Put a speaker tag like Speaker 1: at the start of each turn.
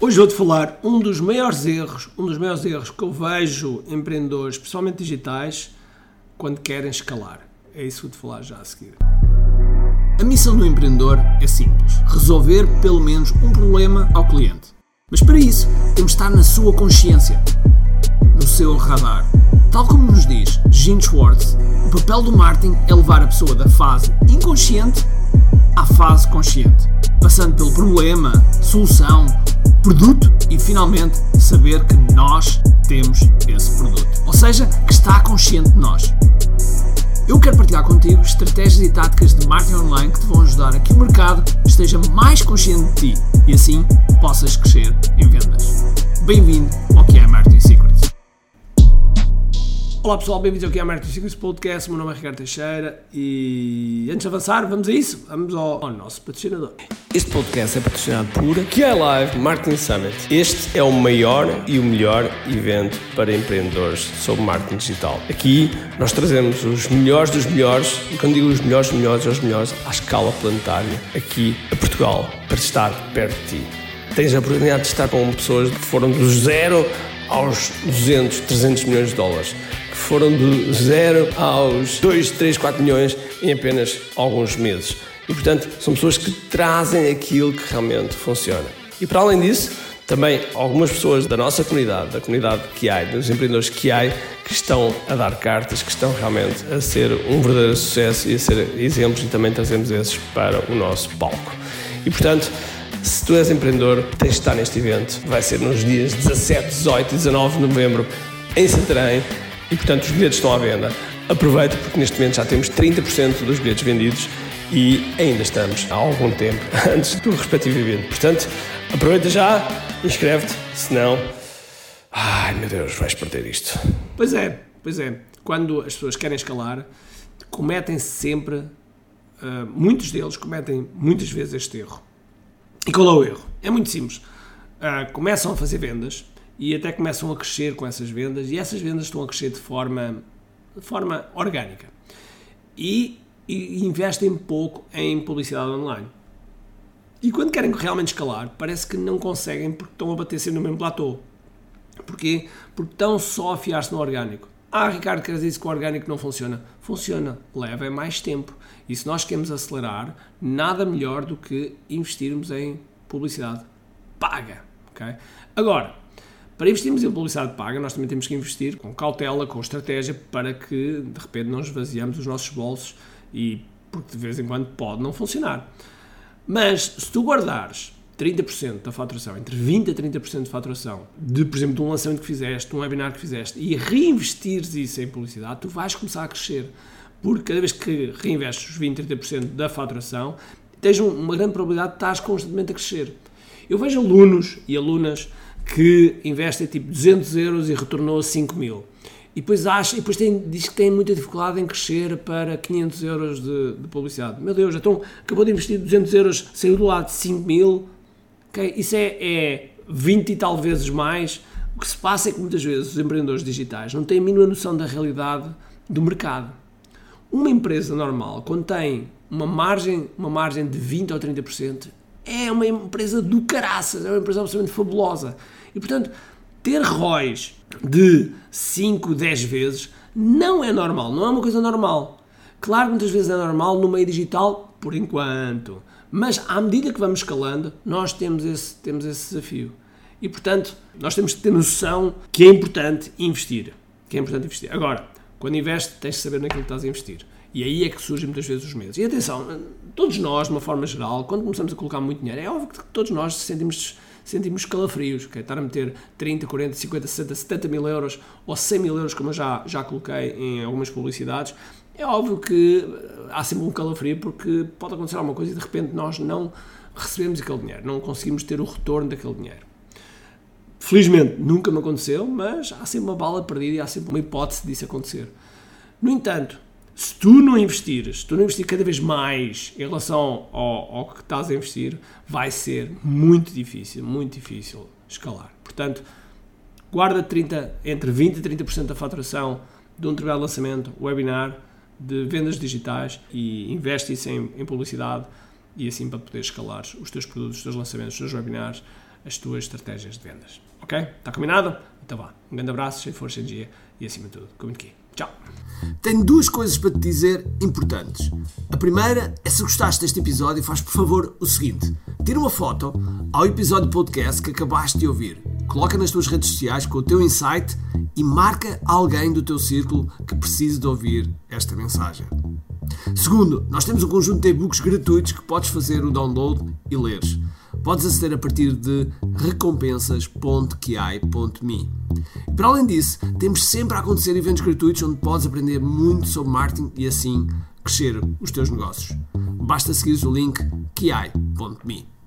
Speaker 1: Hoje vou-te falar um dos maiores erros, um dos maiores erros que eu vejo empreendedores, especialmente digitais, quando querem escalar. É isso que vou-te falar já a seguir.
Speaker 2: A missão do empreendedor é simples: resolver pelo menos um problema ao cliente. Mas para isso, temos de estar na sua consciência, no seu radar. Tal como nos diz Gene Schwartz, o papel do marketing é levar a pessoa da fase inconsciente à fase consciente, passando pelo problema, solução, produto e finalmente saber que nós temos esse produto. Ou seja, que está consciente de nós. Eu quero partilhar contigo estratégias e táticas de marketing online que te vão ajudar a que o mercado esteja mais consciente de ti e assim possas crescer em vendas. Bem-vindo ao que é Marketing Secrets.
Speaker 1: Olá pessoal, bem-vindos ao que é Marketing Secrets Podcast. Meu nome é Ricardo Teixeira e antes de avançar, vamos a isso. Vamos ao, ao nosso patrocinador.
Speaker 3: Este podcast é patrocinado por QI Live Marketing Summit. Este é o maior e o melhor evento para empreendedores sobre marketing digital. Aqui nós trazemos os melhores dos melhores, e quando digo os melhores dos melhores, os melhores à escala planetária, aqui a Portugal, para estar perto de ti. Tens a oportunidade de estar com pessoas que foram do zero aos 200, 300 milhões de dólares foram do zero aos 2, 3, 4 milhões em apenas alguns meses. E, portanto, são pessoas que trazem aquilo que realmente funciona. E, para além disso, também algumas pessoas da nossa comunidade, da comunidade que há, dos empreendedores que há, que estão a dar cartas, que estão realmente a ser um verdadeiro sucesso e a ser exemplos, e também trazemos esses para o nosso palco. E, portanto, se tu és empreendedor, tens de estar neste evento. Vai ser nos dias 17, 18 e 19 de novembro em Santarém e portanto os bilhetes estão à venda. Aproveita porque neste momento já temos 30% dos bilhetes vendidos e ainda estamos há algum tempo antes do respectivo evento. Portanto, aproveita já, inscreve-te, senão. Ai meu Deus, vais perder isto.
Speaker 1: Pois é, pois é. Quando as pessoas querem escalar, cometem sempre, uh, muitos deles cometem muitas vezes este erro. E qual é o erro? É muito simples. Uh, começam a fazer vendas e até começam a crescer com essas vendas e essas vendas estão a crescer de forma, de forma orgânica e, e investem pouco em publicidade online. E quando querem realmente escalar, parece que não conseguem porque estão a bater sempre no mesmo platô. Porquê? Porque estão só a fiar-se no orgânico. Ah, Ricardo, queres dizer que o orgânico não funciona? Funciona, leva é mais tempo. E se nós queremos acelerar, nada melhor do que investirmos em publicidade paga. Okay? Agora, para investirmos em publicidade paga, nós também temos que investir com cautela, com estratégia, para que de repente não esvaziamos os nossos bolsos e porque de vez em quando pode não funcionar. Mas se tu guardares 30% da faturação, entre 20% a 30% de faturação, de, por exemplo, de um lançamento que fizeste, de um webinar que fizeste, e reinvestires isso em publicidade, tu vais começar a crescer. Porque cada vez que reinvestes os 20%, 30% da faturação, tens uma grande probabilidade de estar constantemente a crescer. Eu vejo alunos e alunas que investem tipo 200 euros e retornou 5 mil. E depois, acha, e depois tem, diz que tem muita dificuldade em crescer para 500 euros de, de, publicidade. Meu Deus, então acabou de investir 200 euros, saiu do lado de 5 mil. Okay? Isso é, é 20 e tal vezes mais. O que se passa é que muitas vezes os empreendedores digitais não têm a mínima noção da realidade do mercado. Uma empresa normal, quando tem uma margem, uma margem de 20 ou 30%, é uma empresa do caraças, é uma empresa absolutamente fabulosa. E portanto, ter ROIs de 5, 10 vezes não é normal, não é uma coisa normal. Claro que muitas vezes é normal no meio digital, por enquanto. Mas à medida que vamos escalando, nós temos esse, temos esse desafio. E portanto, nós temos que ter noção que é importante investir. Que é importante investir. Agora, quando investes, tens de saber naquilo que estás a investir. E aí é que surgem muitas vezes os medos. E atenção, todos nós, de uma forma geral, quando começamos a colocar muito dinheiro, é óbvio que todos nós sentimos sentimos calafrios, é estar a meter 30, 40, 50, 60, 70 mil euros ou 100 mil euros, como eu já, já coloquei em algumas publicidades, é óbvio que há sempre um calafrio porque pode acontecer alguma coisa e de repente nós não recebemos aquele dinheiro, não conseguimos ter o retorno daquele dinheiro. Felizmente nunca me aconteceu, mas há sempre uma bala perdida e há sempre uma hipótese disso acontecer. No entanto, se tu não investires, se tu não investir cada vez mais em relação ao, ao, que estás a investir, vai ser muito difícil, muito difícil escalar. Portanto, guarda 30, entre 20% e 30% da faturação de um trabalho de lançamento, webinar, de vendas digitais e investe isso em, em publicidade e assim para poder escalar os teus produtos, os teus lançamentos, os teus webinars as tuas estratégias de vendas. Ok? Está combinado? Então vá. Um grande abraço, cheio de força e energia e acima de tudo, comunique. Tchau.
Speaker 2: Tenho duas coisas para te dizer importantes. A primeira é se gostaste deste episódio, faz por favor o seguinte: tira uma foto ao episódio podcast que acabaste de ouvir, coloca nas tuas redes sociais com o teu insight e marca alguém do teu círculo que precise de ouvir esta mensagem. Segundo, nós temos um conjunto de e-books gratuitos que podes fazer o download e leres. Podes aceder a partir de recompensas.ki.me. Para além disso, temos sempre a acontecer eventos gratuitos onde podes aprender muito sobre marketing e assim crescer os teus negócios. Basta seguir o link ki.me.